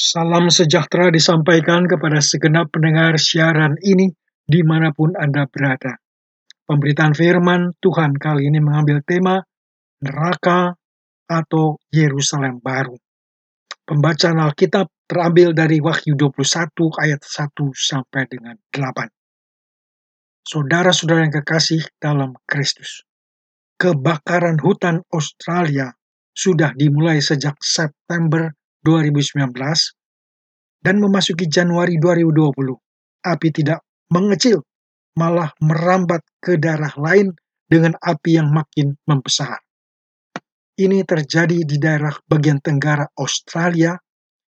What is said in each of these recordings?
Salam sejahtera disampaikan kepada segenap pendengar siaran ini di mana pun Anda berada. Pemberitaan firman Tuhan kali ini mengambil tema neraka atau Yerusalem baru. Pembacaan Alkitab terambil dari Wahyu 21 ayat 1 sampai dengan 8. Saudara-saudara yang kekasih dalam Kristus. Kebakaran hutan Australia sudah dimulai sejak September 2019 dan memasuki Januari 2020. Api tidak mengecil, malah merambat ke daerah lain dengan api yang makin membesar. Ini terjadi di daerah bagian tenggara Australia,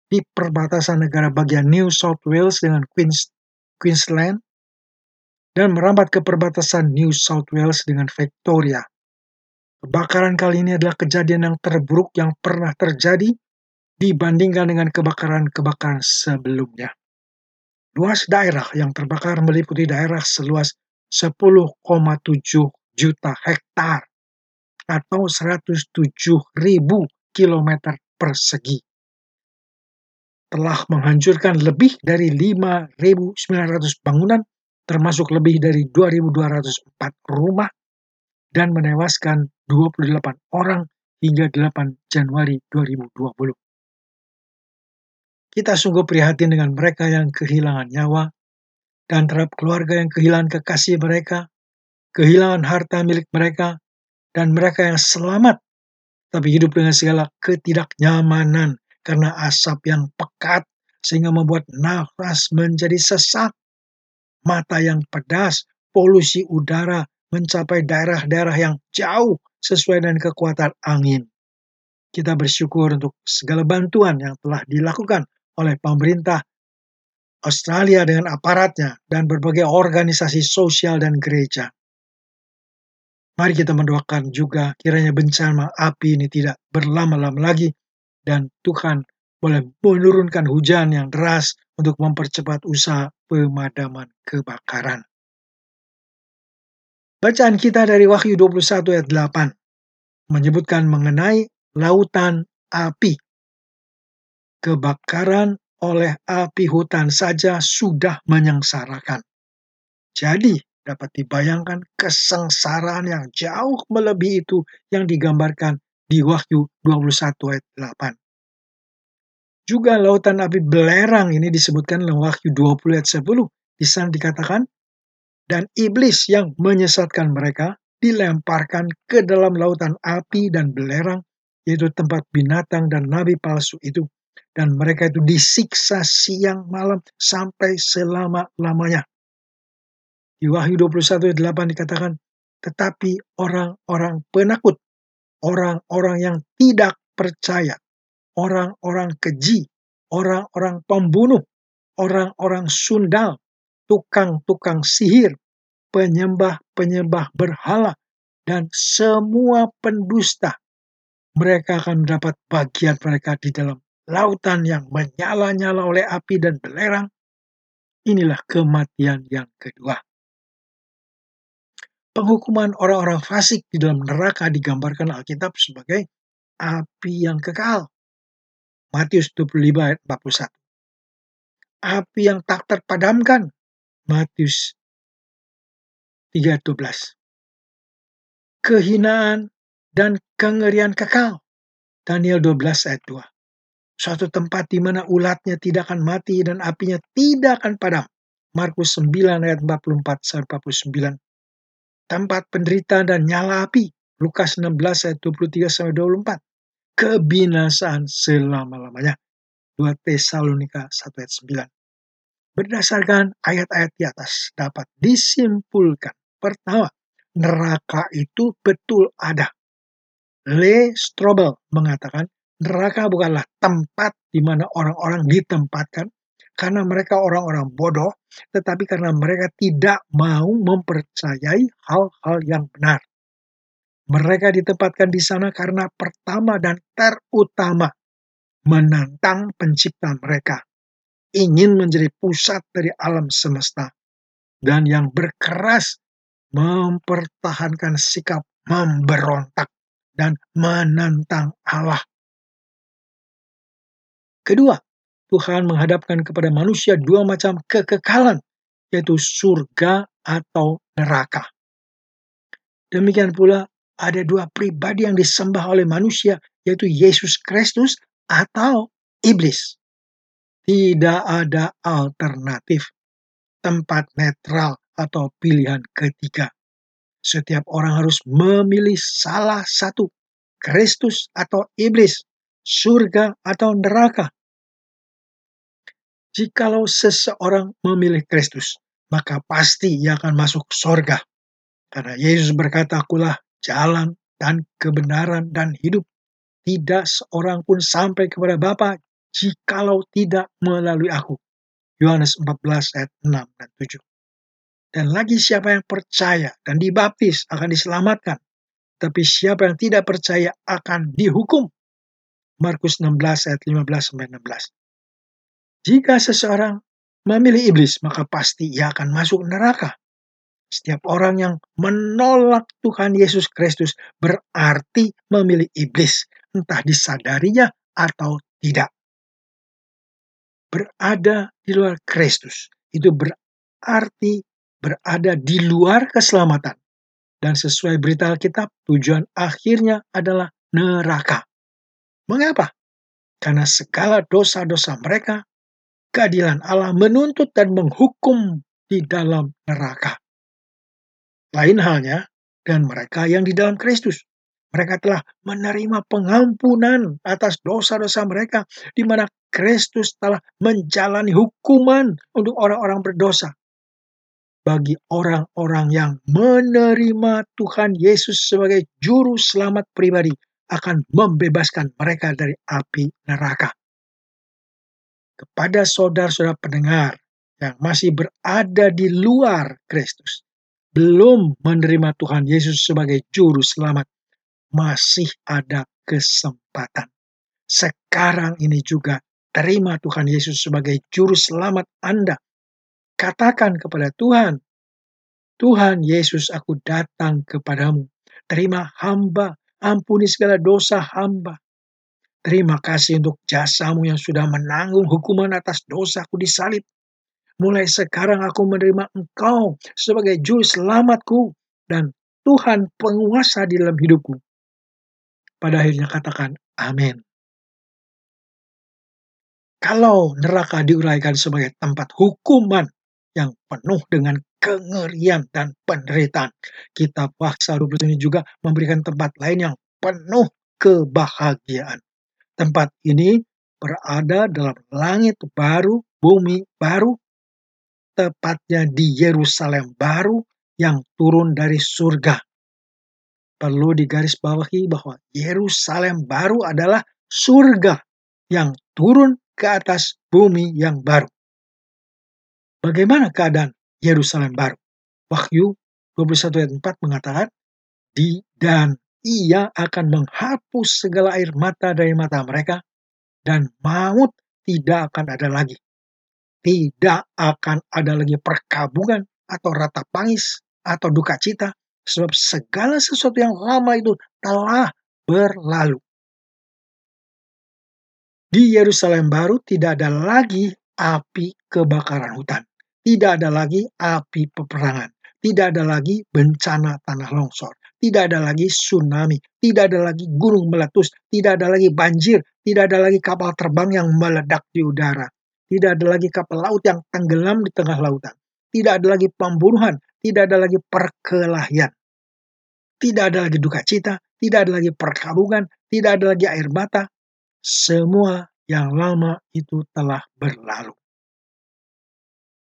di perbatasan negara bagian New South Wales dengan Queens, Queensland, dan merambat ke perbatasan New South Wales dengan Victoria. Kebakaran kali ini adalah kejadian yang terburuk yang pernah terjadi dibandingkan dengan kebakaran-kebakaran sebelumnya. Luas daerah yang terbakar meliputi daerah seluas 10,7 juta hektar atau 107 ribu kilometer persegi. Telah menghancurkan lebih dari 5.900 bangunan, termasuk lebih dari 2.204 rumah, dan menewaskan 28 orang hingga 8 Januari 2020. Kita sungguh prihatin dengan mereka yang kehilangan nyawa dan terhadap keluarga yang kehilangan kekasih mereka, kehilangan harta milik mereka, dan mereka yang selamat tapi hidup dengan segala ketidaknyamanan karena asap yang pekat sehingga membuat nafas menjadi sesak, mata yang pedas, polusi udara mencapai daerah-daerah yang jauh sesuai dengan kekuatan angin. Kita bersyukur untuk segala bantuan yang telah dilakukan oleh pemerintah Australia dengan aparatnya dan berbagai organisasi sosial dan gereja. Mari kita mendoakan juga kiranya bencana api ini tidak berlama-lama lagi dan Tuhan boleh menurunkan hujan yang deras untuk mempercepat usaha pemadaman kebakaran. Bacaan kita dari Wahyu 21 ayat 8 menyebutkan mengenai lautan api kebakaran oleh api hutan saja sudah menyengsarakan. Jadi, dapat dibayangkan kesengsaraan yang jauh melebihi itu yang digambarkan di Wahyu 21 ayat 8. Juga lautan api belerang ini disebutkan dalam Wahyu 20 ayat 10. Di sana dikatakan, dan iblis yang menyesatkan mereka dilemparkan ke dalam lautan api dan belerang, yaitu tempat binatang dan nabi palsu itu dan mereka itu disiksa siang malam sampai selama-lamanya. Di Wahyu 21 ayat 8 dikatakan, tetapi orang-orang penakut, orang-orang yang tidak percaya, orang-orang keji, orang-orang pembunuh, orang-orang sundal, tukang-tukang sihir, penyembah-penyembah berhala, dan semua pendusta, mereka akan mendapat bagian mereka di dalam lautan yang menyala-nyala oleh api dan belerang, inilah kematian yang kedua. Penghukuman orang-orang fasik di dalam neraka digambarkan Alkitab sebagai api yang kekal. Matius 25 ayat 41. Api yang tak terpadamkan. Matius 3 ayat 12. Kehinaan dan kengerian kekal. Daniel 12 ayat 2 suatu tempat di mana ulatnya tidak akan mati dan apinya tidak akan padam. Markus 9 ayat 44 sampai 49. Tempat penderitaan dan nyala api. Lukas 16 ayat 23 sampai 24. Kebinasaan selama-lamanya. 2 Tesalonika 1 ayat 9. Berdasarkan ayat-ayat di atas dapat disimpulkan. Pertama, neraka itu betul ada. Le Strobel mengatakan Neraka bukanlah tempat di mana orang-orang ditempatkan karena mereka orang-orang bodoh, tetapi karena mereka tidak mau mempercayai hal-hal yang benar. Mereka ditempatkan di sana karena pertama dan terutama menantang pencipta mereka, ingin menjadi pusat dari alam semesta, dan yang berkeras mempertahankan sikap memberontak dan menantang Allah Kedua, Tuhan menghadapkan kepada manusia dua macam kekekalan, yaitu surga atau neraka. Demikian pula ada dua pribadi yang disembah oleh manusia, yaitu Yesus Kristus atau iblis. Tidak ada alternatif, tempat netral atau pilihan ketiga. Setiap orang harus memilih salah satu, Kristus atau iblis, surga atau neraka. Jikalau seseorang memilih Kristus, maka pasti ia akan masuk sorga. Karena Yesus berkata, akulah jalan dan kebenaran dan hidup. Tidak seorang pun sampai kepada Bapa jikalau tidak melalui aku. Yohanes 14 ayat 6 dan 7. Dan lagi siapa yang percaya dan dibaptis akan diselamatkan. Tapi siapa yang tidak percaya akan dihukum. Markus 16 ayat 15 sampai 16. Jika seseorang memilih iblis, maka pasti ia akan masuk neraka. Setiap orang yang menolak Tuhan Yesus Kristus berarti memilih iblis, entah disadarinya atau tidak. Berada di luar Kristus itu berarti berada di luar keselamatan. Dan sesuai berita Alkitab, tujuan akhirnya adalah neraka. Mengapa? Karena segala dosa-dosa mereka keadilan Allah menuntut dan menghukum di dalam neraka. Lain halnya dan mereka yang di dalam Kristus. Mereka telah menerima pengampunan atas dosa-dosa mereka, di mana Kristus telah menjalani hukuman untuk orang-orang berdosa. Bagi orang-orang yang menerima Tuhan Yesus sebagai juru selamat pribadi, akan membebaskan mereka dari api neraka kepada saudara-saudara pendengar yang masih berada di luar Kristus, belum menerima Tuhan Yesus sebagai juru selamat, masih ada kesempatan. Sekarang ini juga terima Tuhan Yesus sebagai juru selamat Anda. Katakan kepada Tuhan, Tuhan Yesus aku datang kepadamu. Terima hamba, ampuni segala dosa hamba. Terima kasih untuk jasamu yang sudah menanggung hukuman atas dosaku di salib. Mulai sekarang aku menerima engkau sebagai juru selamatku dan Tuhan penguasa di dalam hidupku. Pada akhirnya katakan amin. Kalau neraka diuraikan sebagai tempat hukuman yang penuh dengan kengerian dan penderitaan, kitab Waksa 20 ini juga memberikan tempat lain yang penuh kebahagiaan. Tempat ini berada dalam langit baru, bumi baru, tepatnya di Yerusalem baru yang turun dari surga. Perlu digarisbawahi bahwa Yerusalem baru adalah surga yang turun ke atas bumi yang baru. Bagaimana keadaan Yerusalem baru? Wahyu 21 ayat 4 mengatakan, di dan ia akan menghapus segala air mata dari mata mereka, dan maut tidak akan ada lagi. Tidak akan ada lagi perkabungan atau rata pangis atau duka cita, sebab segala sesuatu yang lama itu telah berlalu. Di Yerusalem baru tidak ada lagi api kebakaran hutan. Tidak ada lagi api peperangan. Tidak ada lagi bencana tanah longsor tidak ada lagi tsunami, tidak ada lagi gunung meletus, tidak ada lagi banjir, tidak ada lagi kapal terbang yang meledak di udara, tidak ada lagi kapal laut yang tenggelam di tengah lautan, tidak ada lagi pembunuhan, tidak ada lagi perkelahian, tidak ada lagi duka cita, tidak ada lagi perkabungan, tidak ada lagi air mata, semua yang lama itu telah berlalu.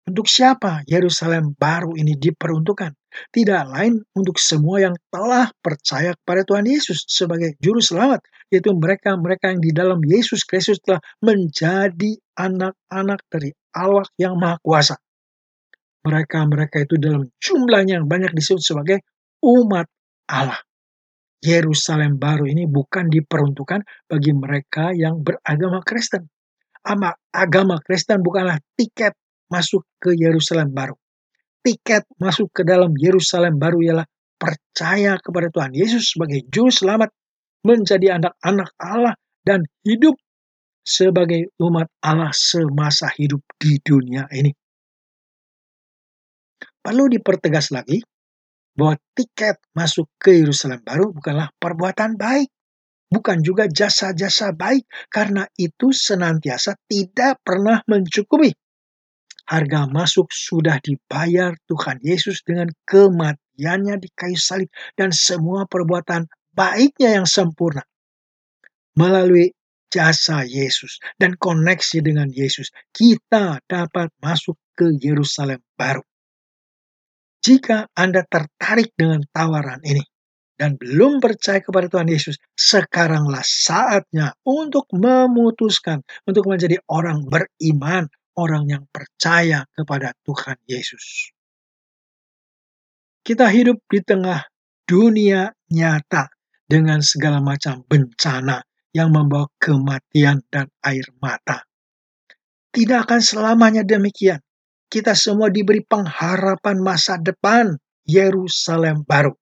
Untuk siapa Yerusalem baru ini diperuntukkan? Tidak lain untuk semua yang telah percaya kepada Tuhan Yesus sebagai juru selamat, yaitu mereka-mereka yang di dalam Yesus Kristus telah menjadi anak-anak dari Allah yang Maha Kuasa. Mereka-mereka itu dalam jumlahnya yang banyak disebut sebagai umat Allah. Yerusalem baru ini bukan diperuntukkan bagi mereka yang beragama Kristen. Agama Kristen bukanlah tiket masuk ke Yerusalem baru. Tiket masuk ke dalam Yerusalem baru ialah percaya kepada Tuhan Yesus sebagai juru selamat, menjadi anak-anak Allah dan hidup sebagai umat Allah semasa hidup di dunia ini. Perlu dipertegas lagi bahwa tiket masuk ke Yerusalem baru bukanlah perbuatan baik, bukan juga jasa-jasa baik, karena itu senantiasa tidak pernah mencukupi. Harga masuk sudah dibayar Tuhan Yesus dengan kematiannya di kayu salib dan semua perbuatan baiknya yang sempurna. Melalui jasa Yesus dan koneksi dengan Yesus, kita dapat masuk ke Yerusalem baru. Jika Anda tertarik dengan tawaran ini dan belum percaya kepada Tuhan Yesus, sekaranglah saatnya untuk memutuskan untuk menjadi orang beriman, orang yang percaya kepada Tuhan Yesus. Kita hidup di tengah dunia nyata dengan segala macam bencana yang membawa kematian dan air mata. Tidak akan selamanya demikian kita semua diberi pengharapan masa depan Yerusalem baru.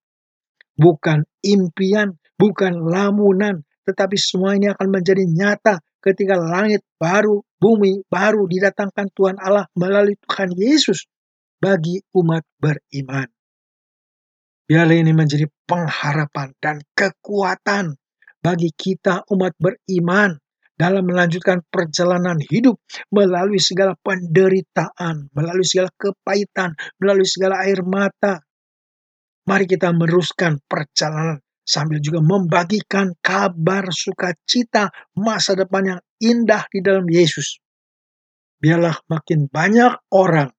Bukan impian, bukan lamunan, tetapi semua ini akan menjadi nyata ketika langit baru, bumi baru didatangkan Tuhan Allah melalui Tuhan Yesus bagi umat beriman. Biarlah ini menjadi pengharapan dan kekuatan bagi kita umat beriman dalam melanjutkan perjalanan hidup melalui segala penderitaan, melalui segala kepahitan, melalui segala air mata. Mari kita meneruskan perjalanan sambil juga membagikan kabar sukacita masa depan yang indah di dalam Yesus. Biarlah makin banyak orang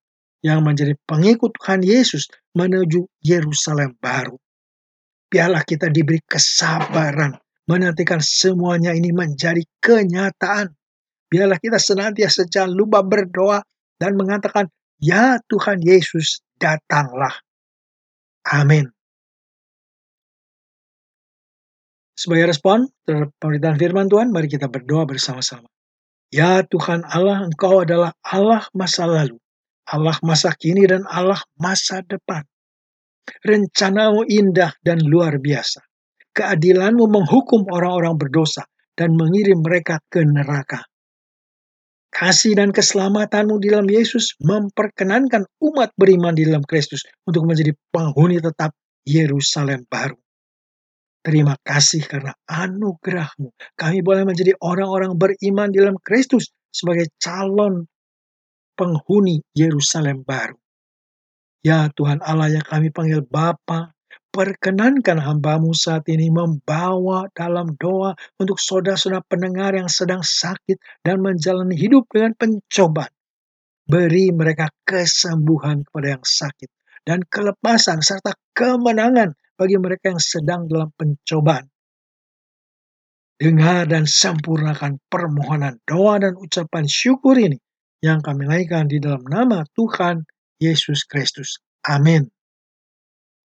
yang menjadi pengikut Tuhan Yesus menuju Yerusalem baru. Biarlah kita diberi kesabaran menantikan semuanya ini menjadi kenyataan. Biarlah kita senantiasa jangan lupa berdoa dan mengatakan, Ya Tuhan Yesus, datanglah. Amin. Sebagai respon terhadap pemberitaan firman Tuhan, mari kita berdoa bersama-sama. Ya Tuhan Allah, Engkau adalah Allah masa lalu, Allah masa kini, dan Allah masa depan. Rencanamu indah dan luar biasa keadilanmu menghukum orang-orang berdosa dan mengirim mereka ke neraka. Kasih dan keselamatanmu di dalam Yesus memperkenankan umat beriman di dalam Kristus untuk menjadi penghuni tetap Yerusalem baru. Terima kasih karena anugerahmu. Kami boleh menjadi orang-orang beriman di dalam Kristus sebagai calon penghuni Yerusalem baru. Ya Tuhan Allah yang kami panggil Bapa, Perkenankan hambamu saat ini membawa dalam doa untuk saudara-saudara pendengar yang sedang sakit dan menjalani hidup dengan pencobaan. Beri mereka kesembuhan kepada yang sakit dan kelepasan serta kemenangan bagi mereka yang sedang dalam pencobaan. Dengar dan sempurnakan permohonan doa dan ucapan syukur ini yang kami naikkan di dalam nama Tuhan Yesus Kristus. Amin.